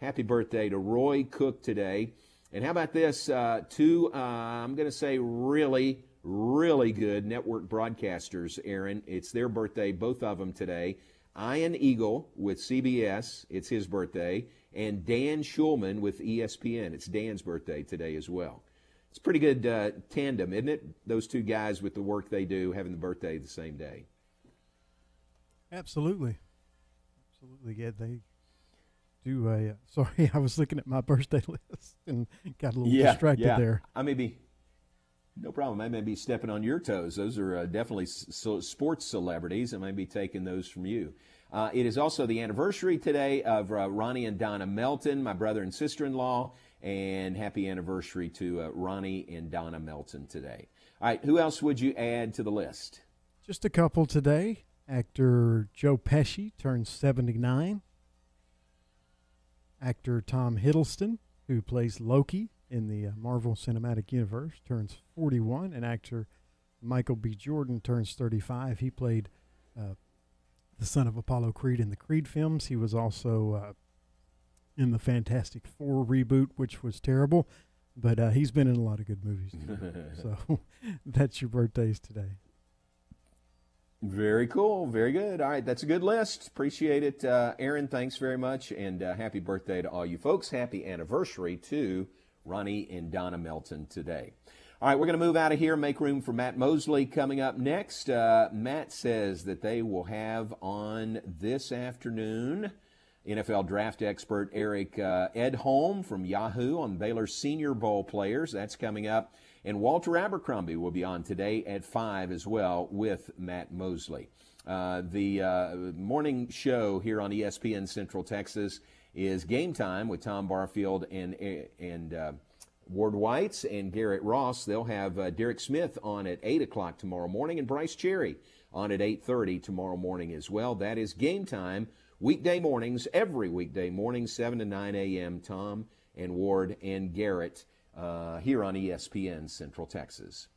happy birthday to Roy Cook today. And how about this? Uh, two, uh, I'm going to say really, really good network broadcasters, Aaron. It's their birthday, both of them today. Ian Eagle with CBS, it's his birthday, and Dan Shulman with ESPN. It's Dan's birthday today as well. It's pretty good uh, tandem, isn't it? Those two guys with the work they do having the birthday the same day. Absolutely. Absolutely. Yeah, they do a. Uh, <laughs> sorry, I was looking at my birthday <laughs> list and got a little yeah, distracted yeah. there. I may be. No problem. I may be stepping on your toes. Those are uh, definitely so sports celebrities. I may be taking those from you. Uh, it is also the anniversary today of uh, Ronnie and Donna Melton, my brother and sister in law, and happy anniversary to uh, Ronnie and Donna Melton today. All right, who else would you add to the list? Just a couple today. Actor Joe Pesci turns 79. Actor Tom Hiddleston, who plays Loki in the uh, Marvel Cinematic Universe, turns 41. And actor Michael B. Jordan turns 35. He played uh, the son of Apollo Creed in the Creed films. He was also uh, in the Fantastic Four reboot, which was terrible, but uh, he's been in a lot of good movies. <laughs> so <laughs> that's your birthdays today. Very cool. Very good. All right. That's a good list. Appreciate it. Uh, Aaron, thanks very much. And uh, happy birthday to all you folks. Happy anniversary to Ronnie and Donna Melton today. All right. We're going to move out of here make room for Matt Mosley coming up next. Uh, Matt says that they will have on this afternoon NFL draft expert Eric uh, Edholm from Yahoo on Baylor's Senior Bowl players. That's coming up. And Walter Abercrombie will be on today at 5 as well with Matt Mosley. Uh, the uh, morning show here on ESPN Central Texas is Game Time with Tom Barfield and, and uh, Ward Whites and Garrett Ross. They'll have uh, Derek Smith on at 8 o'clock tomorrow morning and Bryce Cherry on at 8.30 tomorrow morning as well. That is Game Time weekday mornings, every weekday morning, 7 to 9 a.m. Tom and Ward and Garrett uh, here on ESPN Central Texas.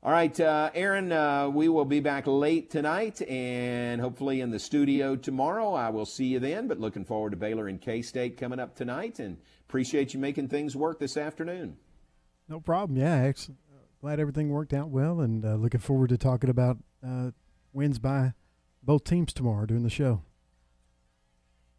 All right, uh, Aaron, uh, we will be back late tonight and hopefully in the studio tomorrow. I will see you then, but looking forward to Baylor and K State coming up tonight and appreciate you making things work this afternoon. No problem. Yeah, excellent. Glad everything worked out well and uh, looking forward to talking about uh, wins by both teams tomorrow during the show.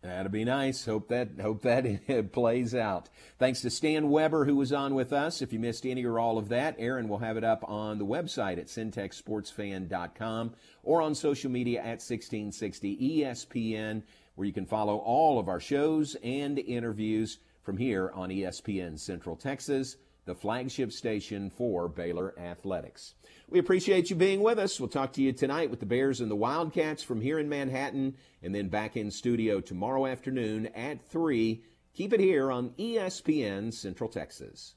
That'll be nice. Hope that hope that <laughs> plays out. Thanks to Stan Weber who was on with us. If you missed any or all of that, Aaron will have it up on the website at syntechsportsfan.com or on social media at 1660 ESPN, where you can follow all of our shows and interviews from here on ESPN Central Texas, the flagship station for Baylor Athletics. We appreciate you being with us. We'll talk to you tonight with the Bears and the Wildcats from here in Manhattan, and then back in studio tomorrow afternoon at 3. Keep it here on ESPN Central Texas.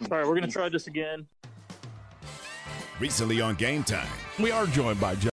All right, we're going to try this again. Recently on Game Time. We are joined by